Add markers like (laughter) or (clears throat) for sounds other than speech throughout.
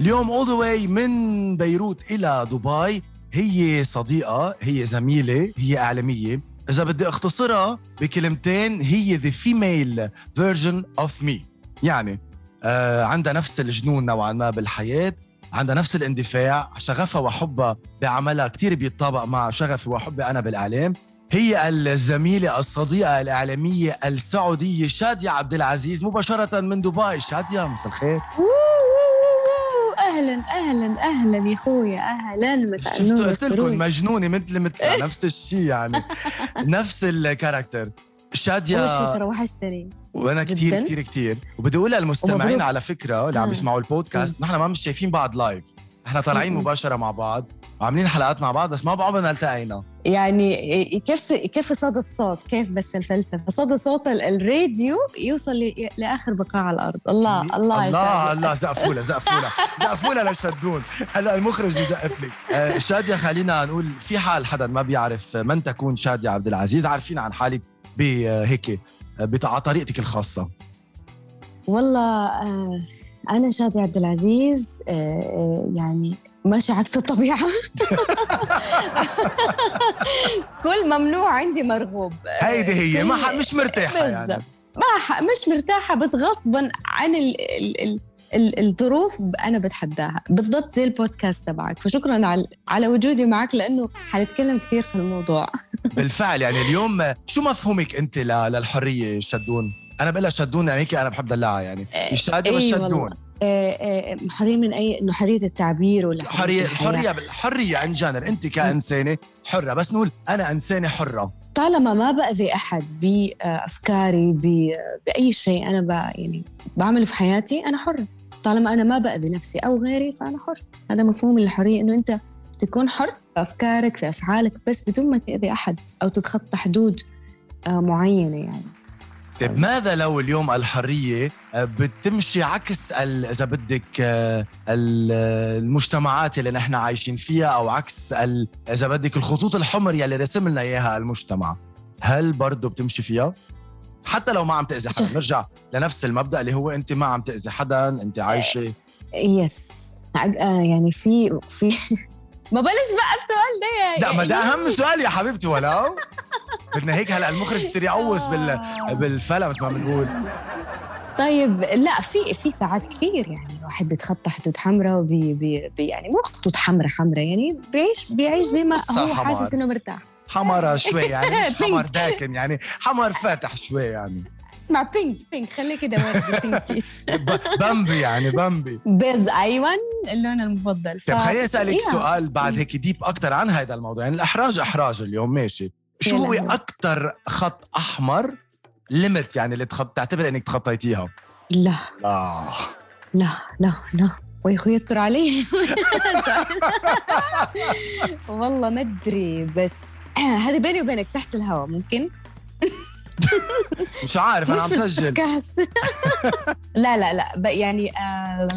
اليوم all the way من بيروت إلى دبي. هي صديقة هي زميلة هي إعلامية. إذا بدي أختصرها بكلمتين هي the female version of me يعني آه عندها نفس الجنون نوعا ما بالحياة عندها نفس الاندفاع شغفها وحبها بعملها كتير بيتطابق مع شغفي وحبي أنا بالإعلام. هي الزميلة الصديقة الإعلامية السعودية شادية عبد العزيز مباشرة من دبي. شادية مساء الخير. أهلا أهلا أهلا يا أخويا. أهلا مساء النور قلت لكم مجنونة مثل مثل (laughs) نفس الشيء يعني. نفس ال character. أول شادية شيء ترى وحشتني وأنا كثير. كثير كثير وبدي أقول للمستمعين. على فكرة اللي عم آه. بيسمعوا البودكاست نحن ما مش شايفين بعض live إحنا طالعين. مباشرة مع بعض وعاملين حلقات مع بعض بس ما بعمرنا التقينا. يعني كيف كيف صدى الصوت؟ كيف بس الفلسفة؟ صدى صوت ال- الراديو يوصل لآخر بقاع الأرض. الله الله الله. الله زقفوله (laughs) زقفوله زقفوله لشدون هلا المخرج بيزقف لك آه، شادية خلينا نقول في حال حدا ما بيعرف من تكون شادية عبد العزيز عارفين عن حالك بهيك على طريقتك الخاصة. والله آه أنا شادي عبد العزيز آه آه يعني ماشي عكس الطبيعة. (laughs) كل ممنوع عندي مرغوب. هيدي هي ما مش مرتاحة يعني. بالضبط. ما. مش مرتاحة بس غصبا عن ال... ال... ال... ال- الظروف أنا بتحداها. بالضبط زي البودكاست تبعك. فشكرا على على وجودي معك لأنه حنتكلم كثير في الموضوع. (laughs) بالفعل يعني اليوم شو مفهومك أنت للحرية شدون؟ أنا بقول لها شدون يعني هيك أنا بحب دلعها يعني. مش شاديه بس إي شدون آه، حرية من أي إنه حرية التعبير ولا حرية؟ الحريه الحريه ان جنر أنت كإنسانة حرة. بس نقول أنا إنسانة حرة. طالما ما باذي أحد بافكاري بأي شيء أنا ب... يعني بعمله في حياتي أنا حرة. طالما أنا ما باذي نفسي أو غيري فأنا حر. هذا مفهوم الحرية إنه أنت تكون حر في أفكارك في أفعالك بس بدون ما تأذي أحد أو تتخطى حدود آه، معينة يعني. طيب. ماذا لو اليوم الحرية آه، بتمشي عكس إذا بدك آه، ال- المجتمعات اللي نحن عايشين فيها أو عكس إذا بدك الخطوط الحمر يلي رسم لنا إياها المجتمع هل برضه بتمشي فيها؟ حتى لو ما عم تأذي حدا. نرجع لنفس المبدأ اللي هو أنت ما عم تأذي حدا أنت عايشة. يس. آه، يعني في في (laughs) ما بلش بقى السؤال ده يا لا ما ده يا- أهم سؤال يا حبيبتي ولو. (laughs) بدنا هيك هلا المخرج بصير يقوس بال. بالفلا مثل ما بنقول. طيب لا في في ساعات كثير يعني الواحد بيتخطى حدود حمراء وبي بي بي يعني مو خطوط حمراء حمراء يعني بيعيش بيعيش زي ما هو. حاسس إنه مرتاح. حمرة شوي (laughs) يعني مش. حمر داكن يعني حمر فاتح شوي يعني. اسمع pink pink خليه كده وردي pinkish بامبي يعني بامبي بيز أيوه اللون المفضل. طيب خليني أسألك. سؤال بعد هيك deep أكثر عن هذا الموضوع. يعني الأحراج أحراج اليوم ماشي. شو هو. أكثر خط أحمر ليمت يعني اللي تخط... تعتبر إنك تخطيتيها. لا. آه. لا لا لا. ويا أخوي يستر علي. (laughs) والله ما أدري بس (clears throat) هذه بيني وبينك تحت الهواء ممكن؟ (laughs) مش عارف أنا عم سجل. (laughs) لا لا لا. يعني آه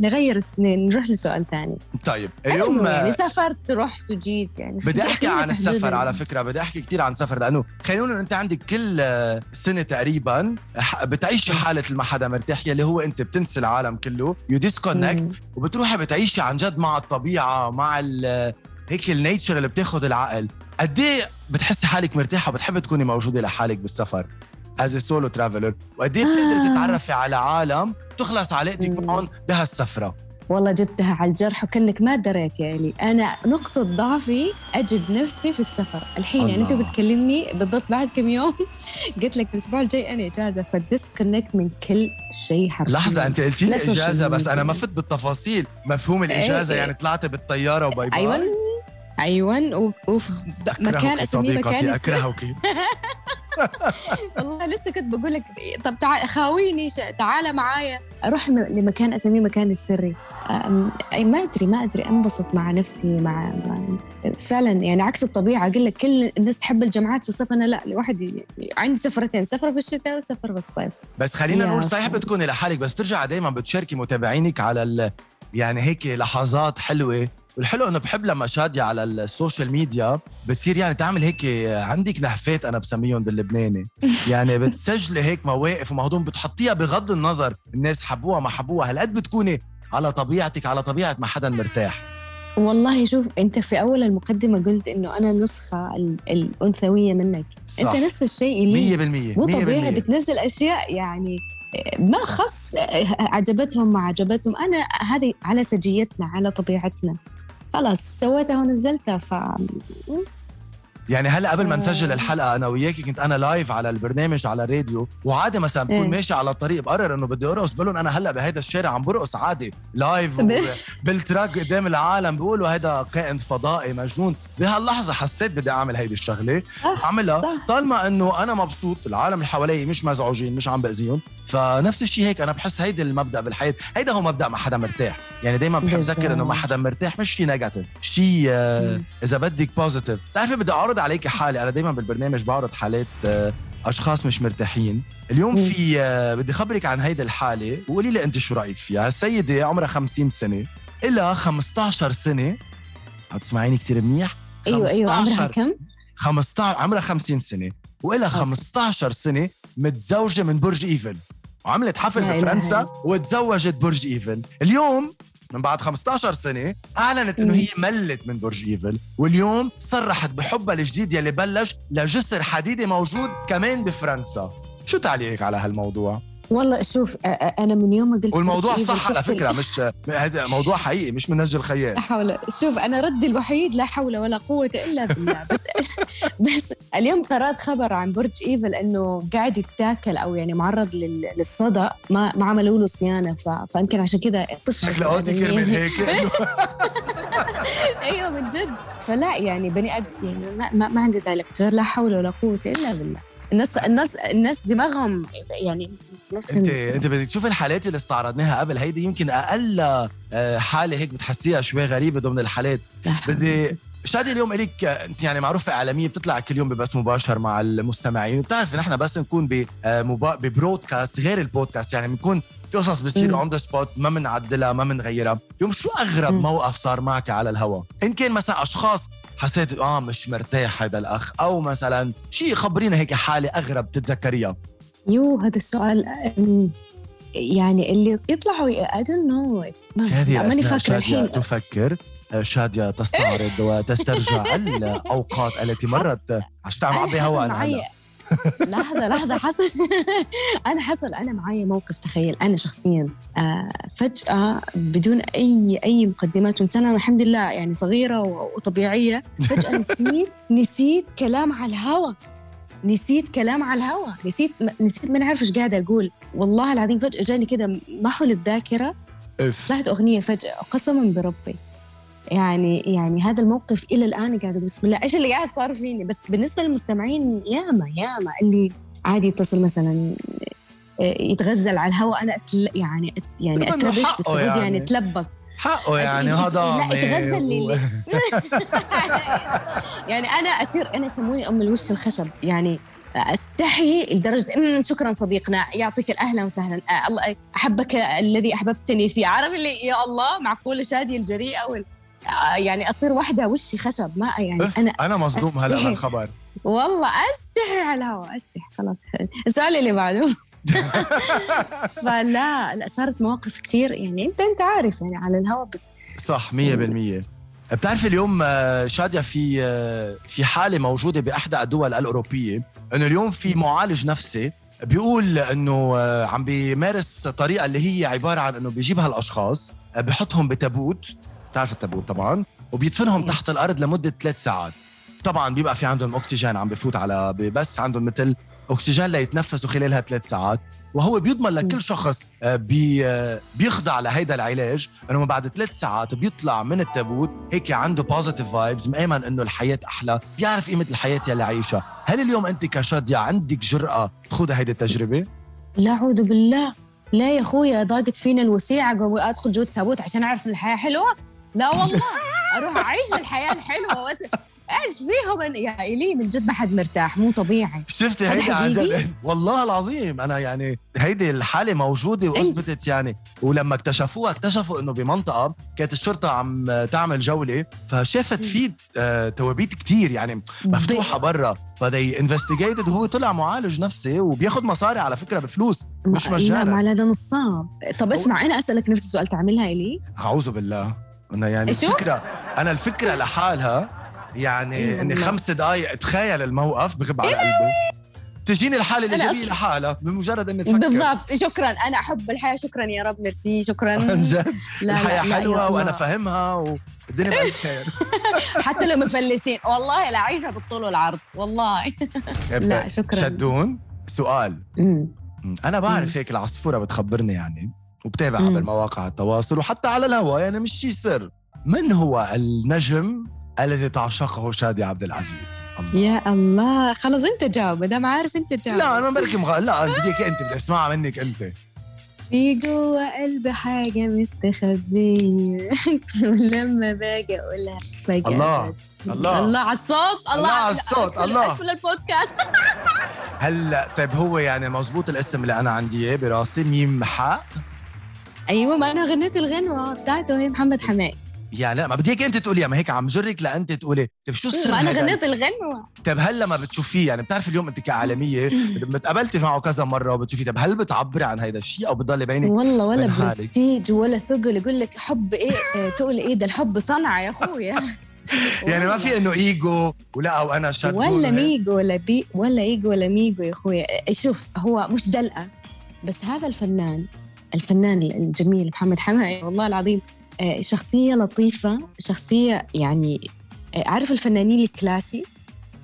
نغير الس- نروح لسؤال ثاني. طيب اليوم يعني سافرت رحت وجيت يعني. بدي أحكي عن السفر ال- على فكرة بدي أحكي كثير عن السفر لأنه خلينا نقول أنت عندك كل آه، سنة تقريبا بتعيشي حالة ما حدا مرتاح يلي هو أنت بتنسي العالم كله you disconnect. وبتروحي بتعيشي عن جد مع الطبيعة مع هيك ال nature اللي بتاخذ العقل. قد إيه بتحسي حالك مرتاحة؟ بتحبي تكوني موجودة لحالك بالسفر as solo traveler وقد إيه بتقدري آه. تتعرفي على عالم تخلص علاقتك. معهم بهالسفره والله جبتها على الجرح وكأنك ما دريت يا إلي. أنا نقطة ضعفي أجد نفسي في السفر. الحين يعني أنت الله. بتكلمني بالضبط بعد كم يوم. (laughs) قلت لك الأسبوع الجاي أنا إجازة ف disconnect من كل شيء حرفيا. لحظة أنت قلتي لي إجازة بس أنا ما. فت بالتفاصيل. مفهوم الإجازة إيه. يعني طلعت بالطيارة و bye bye. أيوه. أيوه. و- وفي مكان أسميه مكان أكرهك. (laughs) والله لسه كنت بقول لك طب تعال خاويني تعال معايا. أروح لمكان أسميه مكان السري. أي ما أدري ما أدري أنبسط مع نفسي مع, مع فعلا يعني عكس الطبيعة. أقول لك كل الناس تحب الجامعات في الصيف أنا لا الواحد ي- عندي سفرتين سفره في الشتاء وسفره في الصيف. بس خلينا نقول صحيح. بتكوني لحالك بس بترجع دايما بتشاركي متابعينك على يعني هيك لحظات حلوة. والحلو إنه بحب لما شادية على السوشيال ميديا بتصير يعني تعمل هيك عندك نهفات أنا بسميهم باللبناني. (laughs) يعني بتسجلي هيك مواقف ومهضوم بتحطيها بغض النظر الناس حبوها ما حبوها. هالقد بتكوني على طبيعتك على طبيعة ما حدا مرتاح. والله شوف أنت في أول المقدمة قلت إنه أنا النسخه ال- الأنثوية منك. صح. انت نفس الشيء لي 100% مو طبيعي 100% بتنزل أشياء يعني ما خص عجبتهم ما عجبتهم. أنا هذه على سجيتنا على طبيعتنا. خلاص سويتها ونزلتها ف يعني هلا قبل ما آه. نسجل الحلقة أنا وياكي كنت أنا live على البرنامج على الراديو وعادي مثلا بكون إيه. ماشي على الطريق بقرر إنه بدي أرقص بقول لهم أنا هلا بهيدا الشارع عم برقص عادي live (laughs) بال track قدام العالم بيقولوا هيدا كائن فضائي مجنون بهاللحظة حسيت بدي أعمل هيدي الشغلة صح أعملها صح طالما إنه أنا مبسوط العالم اللي حوالي مش مزعوجين مش عم بأذيهم فنفس الشيء هيك أنا بحس هيدا المبدأ بالحياة هيدا هو مبدأ ما حدا مرتاح يعني دايما بحب. أذكر إنه ما حدا مرتاح مش شيء negative شيء آه،. إذا بدك positive بتعرفي بدي أعرض عليك حالي. أنا دايما بالبرنامج بعرض حالات آه، أشخاص مش مرتاحين. اليوم. في آه، بدي خبرك عن هيدي الحالة وقولي لي أنت شو رأيك فيها. السيده عمرها 50 سنة إلها 15 سنة. عم تسمعيني كثير منيح؟ أيوه أيوه. عمرها 15 كم؟ 15 عمرها 50 سنة وإلها okay. 15 سنة متزوجة من برج إيفل. وعملت حفل بفرنسا وتزوجت برج إيفل. اليوم من بعد 15 سنة أعلنت إنه. هي ملت من برج إيفل واليوم صرحت بحبها الجديد يلي بلش لجسر حديدي موجود كمان بفرنسا شو تعليقك على هالموضوع؟ والله شوف أنا من يوم ما قلت والموضوع صح على فكرة مش هذا موضوع حقيقي مش من نسج الخيال. لا حول شوف أنا ردي الوحيد لا حول ولا قوة إلا بالله. بس (laughs) بس اليوم قرأت خبر عن برج إيفل إنه قاعد يتاكل أو يعني معرض لل- للصدى ما ما عملوا له صيانة. فيمكن عشان كذا طفش شكله قلتي كرمال هيك. إنه (laughs) (laughs) أيوه من جد. فلا يعني بني آدم يعني ما, ما عندي ذلك غير لا حول ولا قوة إلا بالله. الناس الناس الناس دماغهم يعني ما انت انت بدك تشوف الحالات اللي استعرضناها قبل هيدي يمكن أقل آه، حالة هيك بتحسيها شوي غريبة ضمن الحالات. بدي شادي اليوم الك أنت يعني معروفة إعلامية بتطلع كل يوم ببث مباشر مع المستمعين. وبتعرف نحن بس نكون ب آه، ب broadcast غير البودكاست يعني بنكون في قصص بتصير. on the spot ما بنعدلها ما بنغيرها اليوم شو أغرب. موقف صار معك على الهوا؟ إن كان مثلا أشخاص حسيت آه مش مرتاح هذا الأخ. أو مثلا شيء خبرينا هيك حالة أغرب تتذكريها. يو هذا السؤال يعني اللي يطلعوا I don't know. هذه ماني شادية الحين تفكر آه، شادية تستعرض وتسترجع (laughs) الأوقات التي مرت. عشان تعمل أنا عبي حصل هوا أنا معي هلا لحظة لحظة حصل. (laughs) أنا حصل أنا معي موقف تخيل. أنا شخصيا آه فجأة بدون أي أي مقدمات إنسانة أنا الحمد لله يعني صغيرة وطبيعية. فجأة (laughs) نسيت نسيت كلام على الهوا. نسيت كلام على الهوا. نسيت نسيت ما عارفة إيش قاعدة أقول. والله العظيم فجأة جاني كده محو الذاكرة إف. طلعت أغنية فجأة قسما بربي. يعني يعني هذا الموقف إلى الآن قاعدة بسم الله. إيش اللي قاعد صار فيني؟ بس بالنسبة للمستمعين ياما ياما. اللي عادي يتصل مثلا آه، يتغزل على الهواء أنا أتل يعني أت يعني حقه بالسعودي يعني, يعني. يعني تلبك حقه يعني لا، هضامي. اتغزل لي؟ (laughs) يعني أنا أصير أنا يسموني أم الوش الخشب. يعني أستحي لدرجة "أمم، شكرا صديقنا. يعطيك الاهلا وسهلا. آه، الله أحبك الذي أحببتني فيه عارف اللي يا الله معقوله شاديه الجريئة وال... آه، يعني أصير واحدة وشي خشب ما يعني أف، أنا أنا مصدوم هلا. من الخبر والله أستحي على الهواء أستحي خلاص. السؤال اللي بعده. (laughs) فلا لا صارت مواقف كثير يعني انت أنت عارف يعني على الهواء بت... صح 100% بتعرفي اليوم آه، شادية في آه، في حالة موجودة بإحدى الدول الأوروبية إنه اليوم في معالج نفسي بيقول آه، عم بيمارس طريقة اللي هي عبارة عن إنه بيجيب هالأشخاص آه، بحطهم بتابوت بتعرف التابوت طبعا وبيدفنهم. تحت الأرض لمدة ثلاث ساعات. طبعا بيبقى في عندهم أكسجين عم بفوت على بس عندهم مثل أكسجين ليتنفسوا خلال هالثلاث ساعات. وهو بيضمن لكل. شخص آه، بي آه، بيخضع لهيدا العلاج إنه بعد ثلاث ساعات بيطلع من التابوت هيك عنده positive vibes مآمن إنه الحياة أحلى بيعرف قيمة الحياة يلي عايشها. هل اليوم أنت كشادية عندك جرأة تخوضي هيدي التجربة؟ لا أعوذ بالله. لا يا اخويا ضاقت فينا الوسيعة قوي أدخل جوة التابوت عشان أعرف ان الحياة حلوة؟ لا والله أروح أعيش الحياة الحلوة بس إيش فيهم؟ يا الي من جد ما حد مرتاح؟ مو طبيعي. شفتي هيدي عن؟ جد؟ والله العظيم أنا يعني هيدي الحالة موجودة وأثبتت يعني ولما اكتشفوها اكتشفوا إنه بمنطقة كانت الشرطة عم تعمل جولة فشافت في آه، توابيت كتير يعني مفتوحة برا فدي انفستيجيتد وهو طلع معالج نفسي وبياخد مصاري على فكرة بفلوس مش مجانا. لا ما هذا نصاب. طب اسمع أنا أسألك نفس السؤال تعملها إلي؟ أعوذ بالله. أنا يعني شو؟ الفكرة أنا الفكرة لحالها يعني إيه إني. خمس دقائق اتخيل الموقف بغب على قلبي. تجيني الحالة الايجابيه لحالها بمجرد إني أفكر. بالضبط. شكرا. أنا أحب الحياة. شكرا يا رب. ميرسي. شكرا. عن جد. لا الحياة لا لا حلوة يا وأنا. فاهمها والدنيا بألف خير (laughs) حتى لو مفلسين. والله لا عيشها بالطول والعرض. والله. (laughs) لا شكرا. شدون؟ سؤال. مم. أنا بعرف مم. هيك العصفورة بتخبرني يعني. وبتابع. عبر مواقع التواصل وحتى على الهواء يعني مش شي سر. من هو النجم الذي تعشقه شادي عبد العزيز؟ الله. يا الله. خلص انت جاوب ما دام عارف انت جاوب. لا أنا بركي مغ... لا بديك أنت بدي أسمعها منك أنت. في جوا قلبي حاجة مستخبية. (laughs) ولما باجي أقولها فجأة الله الله. الله على الصوت الله على الصوت، الله. أقفل البودكاست. (laughs) هلأ طيب هو يعني مزبوط الاسم اللي أنا عندي اياه براسي ميم حاء. أيوة ما أنا غنيت الغنوة بتاعته هي محمد حماقي. يعني لا ما بديك أنت تقوليها ما هيك عم جرك لأنت تقولي. طيب شو السر ما هيدا؟ غنيت الغنوة. طيب هلا ما بتشوفيه يعني بتعرفي اليوم أنت كإعلامية (laughs) متقابلتي معه كذا مرة وبتشوفي طيب هل بتعبري عن هيدا الشيء أو بتضل بينك والله ولا. برستيج ولا ثقل يقول لك حب إيه آه، تقول إيه ده الحب صنعة يا أخويا. (laughs) يعني ما في إنه إيجو ولا وأنا شاد ولا ميجو ولا بي ولا إيجو ولا ميجو يا أخويا. شوف هو مش دلقة بس هذا الفنان الفنان الجميل محمد حماقي والله العظيم آه، شخصية لطيفة شخصية يعني آه، عارف الفنانين ال classy؟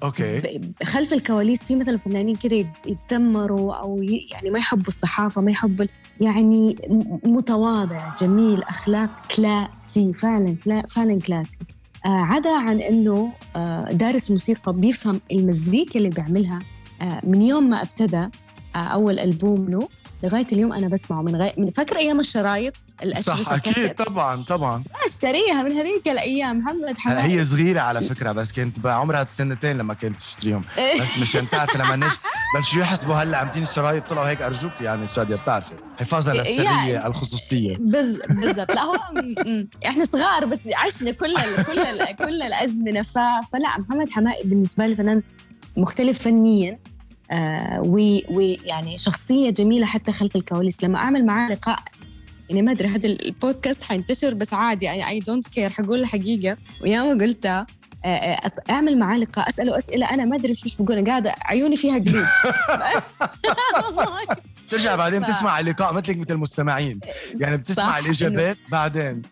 okay. خلف الكواليس في مثلا فنانين كده يت- يتذمروا أو يعني ما يحبوا الصحافة ما يحبوا يعني متواضع جميل أخلاق كلاسي فعلا فعلا كلاسي. آه، عدا عن إنه آه، دارس موسيقى بيفهم المزيكا اللي بيعملها آه، من يوم ما ابتدى آه، أول ألبوم له لغاية اليوم أنا بسمعه من غير من فاكر أيام الشرايط؟ الأشرطة صح أكيد. طبعا طبعا. أشتريها من هذيك الأيام. محمد حماقي هي صغيرة على فكرة بس كنت بعمرها سنتين لما كنت تشتريهم. بس مشان تعرفي لما نش بلشوا يحسبوا هلأ عم تين الشرايط؟ طلعوا هيك أرجوك يعني شاديه بتعرفي. حفاظا للسرية يعني- الخصوصية. بز بالضبط. لا هو. إحنا صغار بس عشنا كل ال كل ال كل الأزمنة. فلا محمد حماقي بالنسبة لي فنان مختلف فنيا. ويعني شخصية جميلة حتى خلف الكواليس. لما أعمل معاه لقاء يعني ما أدري هذا البودكاست حينتشر بس عادي. يعني I don't care حقول الحقيقة وياما قلتها آه، آه، أعمل معاه لقاء أسأله أسئلة أنا ما أدري إيش بقول قاعدة عيوني فيها قلوب. (laughs) ترجع بعدين ف- تسمع اللقاء مثلك مثل المستمعين. يعني بتسمع الإجابات بعدين.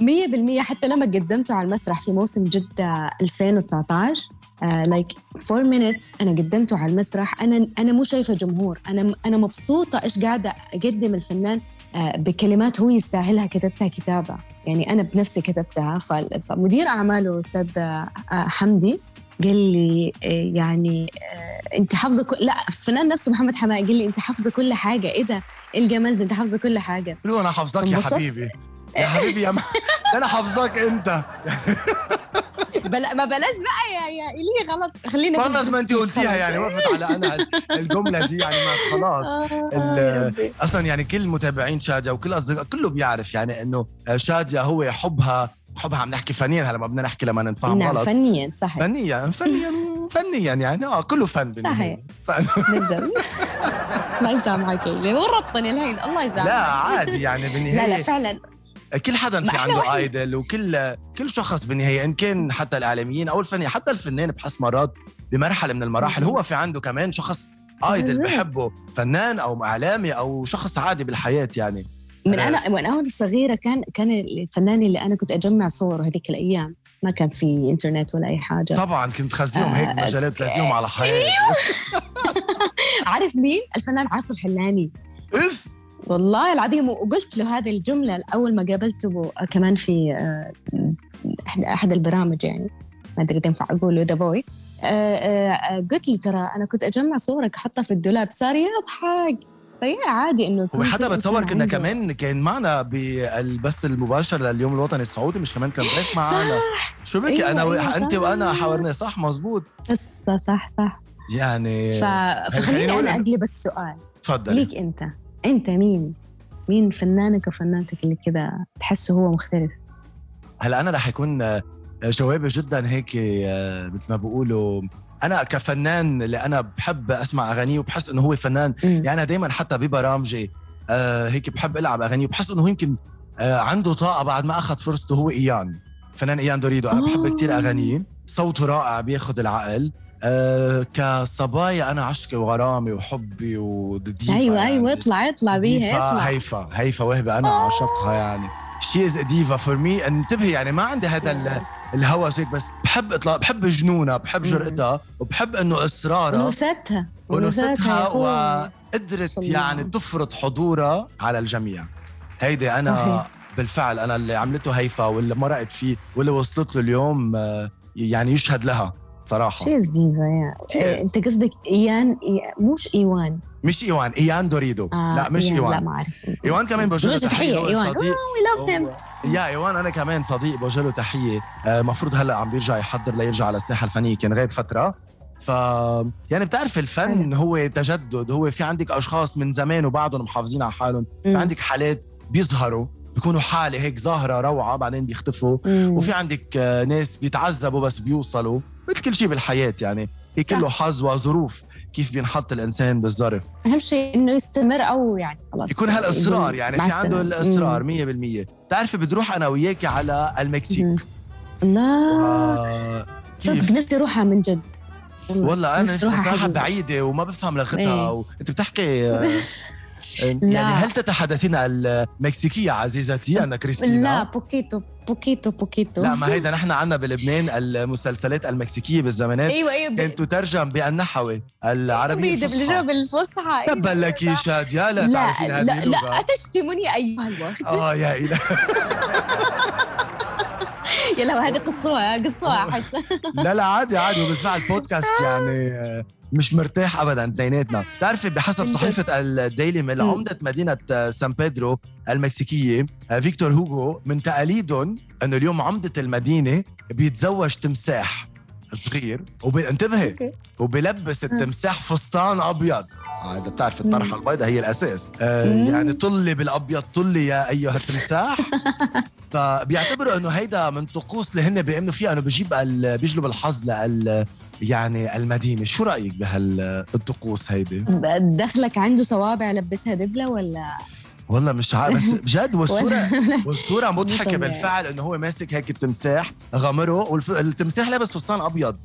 مية بالمية. حتى لما قدمته على المسرح في موسم جدة 2019 like four minutes أنا قدمته على المسرح. أنا أنا مو شايفة جمهور. أنا أنا مبسوطة إيش قاعدة أقدم الفنان آه، بكلمات هو يستاهلها كتبتها كتابة. يعني أنا بنفسي كتبتها. فمدير أعماله أستاذ آه، حمدي قال لي آه، يعني آه، أنت حافظة كل لا الفنان نفسه محمد حماقي قال لي أنت حافظة كل حاجة. إيه ده؟ إيه الجمال ده؟ أنت حافظة كل حاجة. أنا حافظاك يا؟ حبيبي. يا حبيبي يا ما (laughs) أنا حافظاك أنت. (laughs) بلا ما بلاش بقى يا يا إلي خلاص خلينا خلص ما انت قلتيها خلاص. يعني وقفت على أنا الجملة دي يعني ما خلاص. آه،. أصلا يعني كل متابعين شادية وكل أصدقاء كله بيعرف يعني إنه شادية هو حبها حبها عم نحكي فنيا هلا ما بدنا نحكي لما نتفاهم نعم غلط فنيا صحيح. فنيا فنيا (laughs) فنيا يعني آه كله فن صحيح. بالضبط (laughs) الله يسامحك ورطني الحين الله يسامحك. لا عادي يعني بالنهايه لا لا فعلا. كل حدا في عنده. ايدل وكل كل شخص بالنهاية إن كان حتى الاعلاميين أو الفني حتى الفنان بحس مرات بمرحلة من المراحل هو في عنده كمان شخص ايدل. بحبه فنان أو إعلامي أو شخص عادي بالحياة يعني. من آه. أنا من أنا صغيره كان كان الفنان اللي أنا كنت أجمع صوره هذيك الأيام. ما كان في إنترنت ولا أي حاجة. طبعا كنت خزيهم هيك آه، مجالات تلزيهم على حياتي (laughs) عارف مين؟ الفنان عاصي حلاني. اف والله العظيم وقلت له هذه الجملة أول ما قابلته كمان في آه، أحد- البرامج يعني ما أدري إذا ينفع أقوله The Voice قلت له ترى أنا كنت أجمع صورك أحطها في الدولاب صار يضحك. فيا عادي إنه وحتى بتصور كنا كمان كان معنا بالبث المباشر لليوم الوطني السعودي مش كمان كان ضيف معنا. شو بك؟ أيوة، أنا. أيوة، أنت صح. وأنا حاورنا صح؟ مزبوط قصة صح صح. يعني فخليني أنا أقلب السؤال. تفضلي. ليك أنت. أنت مين؟ مين فنانك وفنانتك اللي كذا تحسه هو مختلف؟ هلا أنا رح يكون آه، جوابي جدا هيك آه، مثل ما بيقولوا أنا كفنان اللي أنا بحب أسمع أغانيه وبحس إنه هو فنان مم. يعني أنا دائما حتى ببرامجي آه هيك بحب ألعب أغانيه وبحس إنه هو يمكن عنده طاقة بعد ما أخذ فرصته هو إيان. فنان إيان دي أوريدو. أنا بحب. كتير أغانيه. صوته رائع بياخذ العقل. آه كصبايا أنا عشقي وغرامي وحبي وديفا أيوه أيوه يعني. اطلع اطلع بيها اطلع هيفا هيفا وهبة أنا آه. عاشقها يعني she is diva for me انتبهي يعني ما عندي هذا ال- الهوس هيك بس بحب اطلع بحب جنونها بحب. جرأتها وبحب إنه إصرارها انوثتها انوثتها وقدرت. يعني تفرض حضورها على الجميع هيدي أنا صحيح. بالفعل أنا اللي عملته هيفا واللي مرقت فيه واللي وصلت له اليوم آه، يعني يشهد لها صراحة. شيز ديفا يا. إيه، أنت قصدك إيان مش إيوان. مش إيوان إيان دي أوريدو. آه لا مش إيوان. لا ايوان ما أعرف. إيوان كمان بوجه له تحية إيوان. we love him يا إيوان أنا كمان صديق بوجه له تحيه المفروض هلأ عم بيرجع يحضر ليرجع على الساحة الفنية كان غايب فترة. ف يعني بتعرف الفن هو تجدد هو في عندك أشخاص من زمان وبعدهم محافظين على حالهم. في عندك حالات بيظهروا بيكونوا حالة هيك ظاهرة روعة بعدين بيختفوا. وفي عندك آه، ناس بيتعذبوا بس بيوصلوا. مثل كل شيء بالحياة يعني في. كله حظ وظروف كيف بينحط الإنسان بالظرف أهم شيء إنه يستمر أو يعني خلاص يكون هالإصرار يعني في عنده. الإصرار مم. 100% بتعرفي بتروح أنا وياكي على المكسيك مم. لا آه، صدق؟ نفسي أروحها من جد والله أنا حقيقي. بعيدة وما بفهم لغتها إيه. وانت بتحكي آه، (laughs) يعني لا. هل تتحدثين المكسيكية عزيزتي؟ أنا كريستينا. لا poquito poquito poquito. لا ما هيدا نحن عنا بلبنان المسلسلات المكسيكية بالزمانات. أيوه أيوه كانت تترجم بالنحوي العربية بيدبلجوا الفصحى. بالفصحى تبا لك يا لا. تعرفين لا لا اللغة. لا تشتموني أيها الوغد. آه يا إلهي. (laughs) (laughs) يلا هذه قصوها قصوها أحس. لا لا عادي عادي وبالفعل بودكاست (laughs) يعني آه، مش مرتاحة ابدا اثنيناتنا. بتعرفي بحسب صحيفة الديلي ميل. عمدة مدينة آه، سان بيدرو المكسيكية آه، فيكتور هوغو من تقاليدهم إنه اليوم عمدة المدينة بيتزوج تمساح. صغير. وانتبهي أوكي. وبلبس التمساح فستان أبيض. هذا بتعرف الطرحه البيضاء هي الأساس. آه. يعني طلي بالأبيض طلي يا أيها التمساح. (laughs) فبيعتبروا إنه هيدا من طقوس اللي هن بيامنوا فيها إنه بيجيب ال- بيجلب الحظ لل يعني المدينة. شو رأيك بهالطقوس هيدي؟ دخلك عنده صوابع لبسها دبلة ولا؟ والله مش عارف بس (laughs) بجد والصورة والصورة (laughs) مضحكة. بالفعل انه هو ماسك هيك التمساح غمره والتمساح لابس فستان أبيض.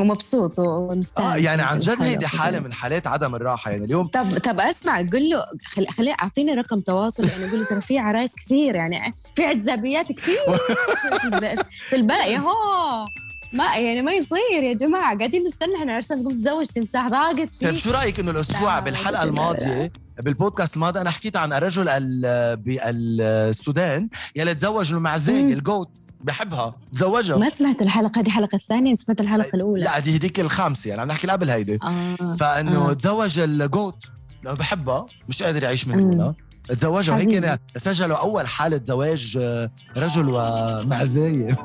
ومبسوط ومستانس آه يعني عن جد هيدي حالة. من حالات عدم الراحة. يعني اليوم طب طب أسمع قول له خل خليه أعطيني رقم تواصل يعني أقول له ترى في عرايس كثير يعني في عزابيات كثير. (laughs) في الب- في البلد. يا هو! ما يعني ما يصير يا جماعة. قاعدين نستنى إحنا عرسنا نقوم تزوج تمساح ضاقت طيب فيه. شو رأيك إنه الأسبوع لا، بالحلقة. الماضية بالبودكاست الماضي أنا حكيت عن الرجل ال- بالسودان يلي تزوج المعزاي مم. الجوت بحبها تزوجها ما سمعت الحلقة هذه الحلقة الثانية سمعت الحلقة الأولى لا دي هديك الخامسة يعني عم نحكي قبل هيدي آه فإنه آه. تزوج الجوت لأنه بحبها مش قادر يعيش من. دونها تزوجها. كان سجلوا أول حالة زواج آه، رجل ومعزايه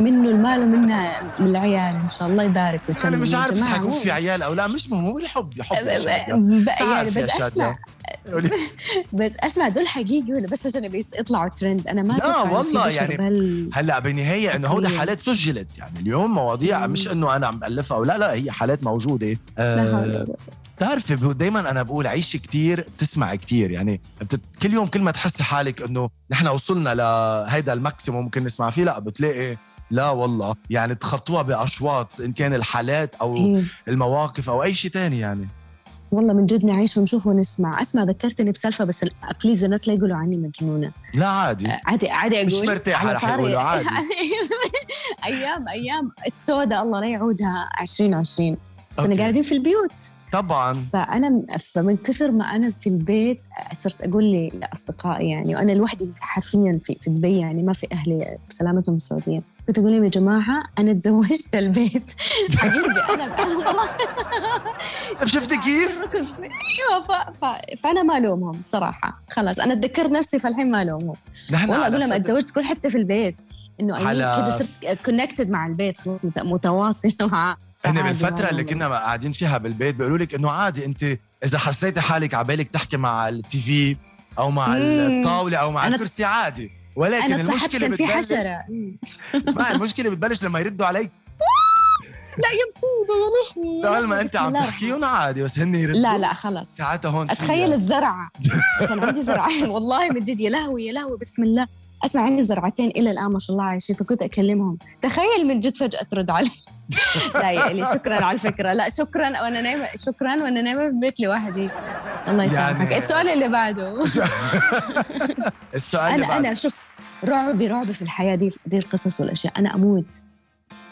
منه المال ومنها من العيال إن شاء الله يبارك أنا ويتمم. مش يا عارف إذا حيكون في عيال أو لا مش مهم هو الحب حب يا شادية. ب- يعني بس. أسمع. (laughs) بس أسمع دول حقيقي ولا بس عشان يطلعوا ترند أنا ما لا والله يعني هلأ بالنهايه إنه هودي. حالات سجلت يعني اليوم مواضيع مم. مش إنه أنا عم بألفها أو لا لا هي حالات موجودة ولا قوة. بتعرفي دائما أنا بقول عيشي كتير بتسمعي كتير يعني بتت... كل يوم كل ما تحسي حالك إنه نحن وصلنا لهيدا ال maximum ممكن نسمع فيه لأ بتلاقي لا والله يعني تخطوها بأشواط إن كان الحالات أو. المواقف أو أي شيء تاني يعني والله من جد نعيش ونشوف ونسمع. أسمع ذكرتني بسالفة بس please الناس لا يقولوا عني مجنونة. لا عادي. آه، عادي عادي أقول. مش مرتاحة على رح يقولوا عادي. (laughs) أيام أيام. السوداء الله لا يعودها 2020 كنا. قاعدين في البيوت. طبعا. فأنا فمن كثر ما أنا في البيت صرت أقول لي لأصدقائي يعني وأنا لوحدي حرفيا في في دبي يعني ما في أهلي بسلامتهم السعودية. كنت أقول لهم يا جماعة أنا تزوجت البيت (laughs) حقيقي أنا طيب شفتي كيف؟ أيوه. فأنا ما ألومهم صراحة خلاص أنا اتذكرت نفسي فالحين ما ألومهم والله أقول لهم أتزوجت كل حتة في البيت إنه كذا صرت كونكتد مع البيت خلاص مت- متواصل مع هن عادي، بالفترة ما- اللي كنا قاعدين فيها بالبيت بيقولوا لك إنه عادي أنت إذا حسيتي حالك على بالك تحكي مع التي في أو مع. الطاولة أو مع الكرسي عادي ولكن أنا تصحت المشكلة كان في بتبلش. حشرة. ما المشكلة بتبلش لما يردوا عليك لا يا مصيبة يا لحمي طول ما أنت عم تحكيهم عادي بس هن يردوا. لا لا خلاص. ساعتها هون أتخيل الزرعة. كان عندي زرعتين (laughs) والله من جد يا لهوي يا لهوي بسم الله. أسمع عندي زرعتين إلى الآن ما شاء الله عايشين فكنت أكلمهم. تخيل من جد فجأة ترد علي. (laughs) لا يا إلي شكرا على الفكرة. لا شكرا وأنا نايمة شكرا وأنا نايمة في البيت لوحدي. الله يسامحك. يعني- السؤال اللي بعده. (laughs) السؤال اللي أنا بعد أنا شوف رعبي رعبي في الحياة دي دي القصص والأشياء. أنا أموت.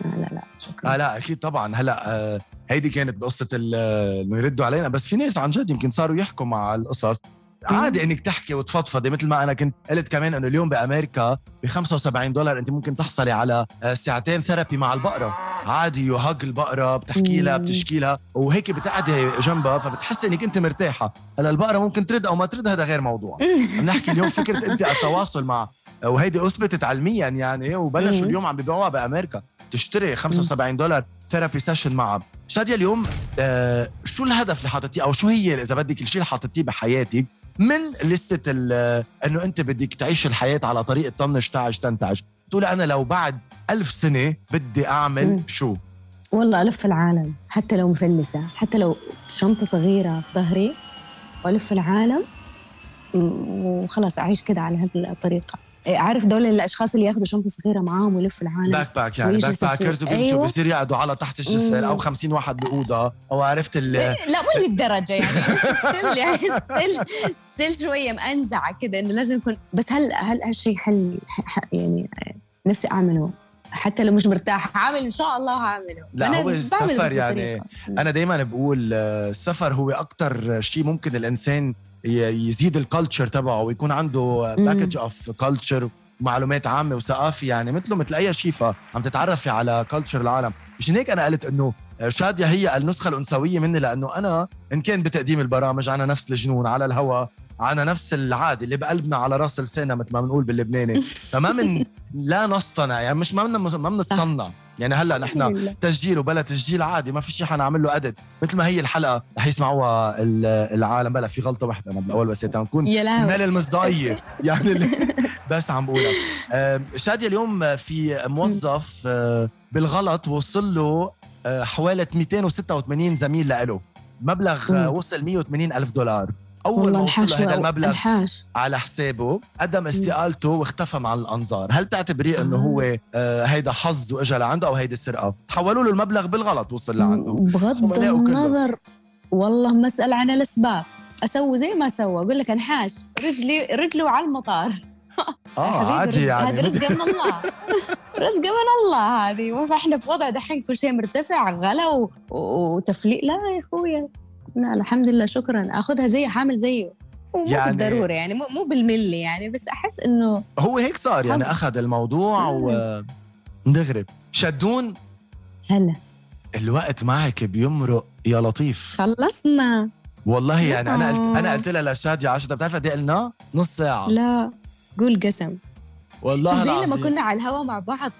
لا لا لا شكرا. آه لا أكيد طبعا. هلأ آه هيدي كانت بقصه إنه يردوا علينا. بس في ناس عن جد يمكن صاروا يحكوا مع القصص. عادي إنك تحكي وتفضفضي. مثل ما أنا كنت قلت كمان إنه اليوم بأمريكا ب 75 دولار أنت ممكن تحصلي على آه، ساعتين ثيرابي مع البقرة. عادي يهز البقرة بتحكي لها. بتشكي لها. وهيك بتقعدي جنبها فبتحسي إنك أنت مرتاحة. هلأ البقرة ممكن ترد أو ما ترد هذا غير موضوع. (laughs) عم نحكي اليوم فكرة أنت التواصل مع وهيدي أثبتت علميا يعني وبلشوا. اليوم عم بيبيعوها بأمريكا. تشتري 75 دولار therapy session معها. شادية اليوم آه شو الهدف اللي حاطتيه؟ أو شو هي إذا بدك الشيء اللي حاطتيه بحياتك من لستة ال- إنه أنت بدك تعيش الحياة على طريقة طنش تعش تنتعش تقول أنا لو بعد ألف سنة بدي أعمل مم. شو؟ والله ألف العالم حتى لو مفلسه حتى لو شنطة صغيرة في ظهري والف العالم وخلاص أعيش كده على هذه الطريقة. إيه، عارف دول الأشخاص اللي ياخذوا شنطه صغيرة معاهم ويلفوا العالم backpack يعني backpackers وبيمشوا أيوة. بصير يقعدوا على تحت الجسر. أو 50 واحد بأوضة. أو عرفت ال لا مو للدرجة يعني. still يعني still still شوية مأنزحة كده إنه لازم يكون. بس هل هل هالشيء حل يعني نفسي أعمله؟ حتى لو مش مرتاحه عامل إن شاء الله هعمله لا، أنا هو السفر يعني. أنا دائما بقول آه، السفر هو أكثر شيء ممكن الإنسان يزيد ال culture تبعه ويكون عنده. package of culture معلومات عامة وثقافة يعني مثله مثل أي شيء فعم تتعرفي على culture العالم مشان هيك أنا قلت إنه شادية هي النسخة الأنثوية مني لأنه أنا إن كان بتقديم البرامج أنا نفس الجنون على الهواء أنا نفس العادي اللي بقلبنا على رأس لساننا مثل ما بنقول باللبناني. (laughs) فما من لا نصطنع يعني مش ما من ما بنتصنع يعني هلأ نحن. تسجيل وبلا تسجيل عادي ما في شيء حنعمل له ادت مثل ما هي الحلقة رح يسمعوها ال- العالم بلا في غلطة واحدة أنا بالاول بس نكون مال المصداقيه (laughs) يعني بس عم بقولها آم، شادية اليوم في موظف آه، بالغلط وصل له آه، حوالي 286 زميل له مبلغ آه،. وصل 180 ألف دولار. أول والله ما وصل هذا المبلغ انحاش. على حسابه قدم استقالته واختفى مع الأنظار. هل تعتبريه إنه آه. هو آه هيدا حظ وإجا لعنده أو هيدي سرقه تحولوا له المبلغ بالغلط وصل لعنده. بغض. النظر. والله اسال عن الأسباب. أسوي زي ما سوى. أقول لك انحاش. رجلي رجله على المطار. آه عادي رزق يعني. هذا رزقه من الله. (laughs) رزقه من الله هذه. فإحنا في وضع دحين كل شيء مرتفع غلا وتفليق. لا يا أخويا. لا الحمد لله شكرا. أخذها زي حامل زيه. مو يعني- بالضرورة يعني مو مو بالملي يعني بس أحس إنه هو هيك صار يعني حظ. أخذ الموضوع و دغري شدون؟ هلا. الوقت معك بيمرق يا لطيف. خلصنا. والله يعني أنا قلت أنا آه. قلت لها لشادية 10 بتعرف قد إيه قلنا؟ نص ساعة. لا قول قسم. والله زي لما. كنا على الهوا مع بعض؟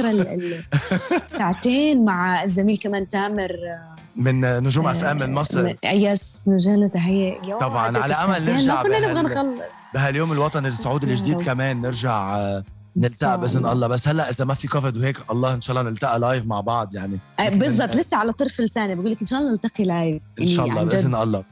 ال- (laughs) ساعتين مع الزميل كمان تامر من نجوم اف ام من آه، مصر yes نوجه له تحيه يا طبعاً، على الساعتين، نرجع كنا نبغى نخلص بهاليوم الوطني السعودي الجديد. كمان نرجع آه، نلتقى بإذن الله. بس هلأ إذا ما في كوفيد وهيك الله إن شاء الله نلتقى live مع بعض يعني. آه، بالضبط. لسه على طرف لساني. بقول لك إن شاء الله نلتقي live إن شاء الله بإذن الله.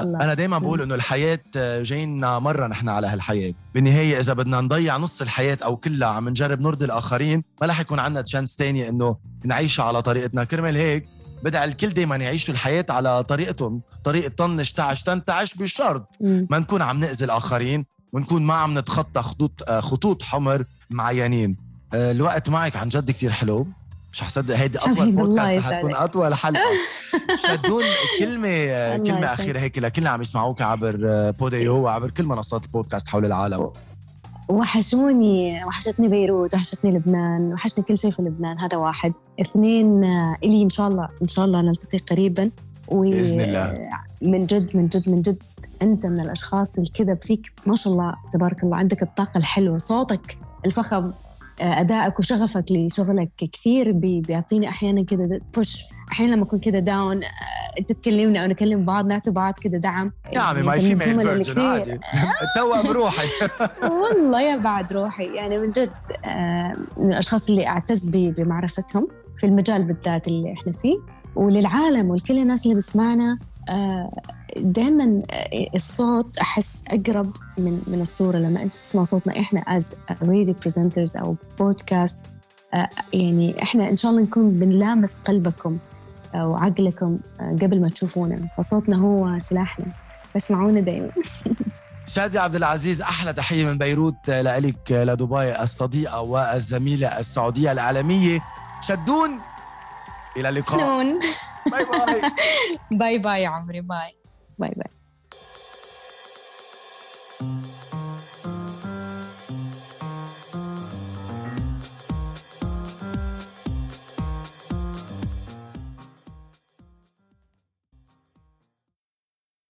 الله. أنا دائما بقول إنه الحياة آه، جاينا مرة نحن على هالحياة. بالنهاية إذا بدنا نضيع نص الحياة أو كلها عم نجرب نرضي الآخرين ما رح يكون عندنا chance تانية إنه نعيشها على طريقتنا. كرمال هيك بدع الكل دايما يعيشوا الحياة على طريقتهم. طريقة طنش تعش تنتعش بشرط. ما نكون عم نأذي الآخرين ونكون ما عم نتخطى خطوط آه، خطوط حمر معينين. آه، الوقت معك عن جد كتير حلو. مش حصدق هيدي الله بودكاست حتكون. أطول حلقة. (laughs) شدون كلمة آه، يسعدك. أخيرة هيك لكل اللي عم يسمعوك عبر بوديو وعبر كل منصات البودكاست حول العالم. وحشوني وحشتني بيروت وحشتني لبنان وحشني كل شيء في لبنان هذا واحد. اثنين آه، إلي إن شاء الله إن شاء الله نلتقي قريبا. و بإذن الله. من جد من جد من جد أنت من الأشخاص اللي كذا فيك. ما شاء الله تبارك الله عندك الطاقة الحلوة. صوتك الفخم آه، أدائك وشغفك لشغلك كثير بي- بيعطيني أحيانا كذا push أحيانا لما أكون كذا down أنت تكلمنا أو نكلم بعض نعطي بعض كذا دعم. يا عمي my female version عادي. توأم (laughs) روحي. والله يا بعد روحي. يعني من جد آه، من الأشخاص اللي أعتز بمعرفتهم في المجال بالذات اللي إحنا فيه. وللعالم ولكل الناس اللي بسمعنا دائما الصوت أحس أقرب من من الصورة. لما أنت تسمع صوتنا إحنا as radio presenters أو بودكاست آه، يعني إحنا إن شاء الله نكون بنلامس قلبكم. آه، وعقلكم آه، قبل ما تشوفونا فصوتنا هو سلاحنا. فاسمعونا دايما. (laughs) شادي عبد العزيز أحلى تحية من بيروت آه، لك آه، لدبي الصديقة والزميلة السعودية العالمية. شدون إلى اللقاء. (laughs) Bye bye. Bye bye عمري bye. Bye bye.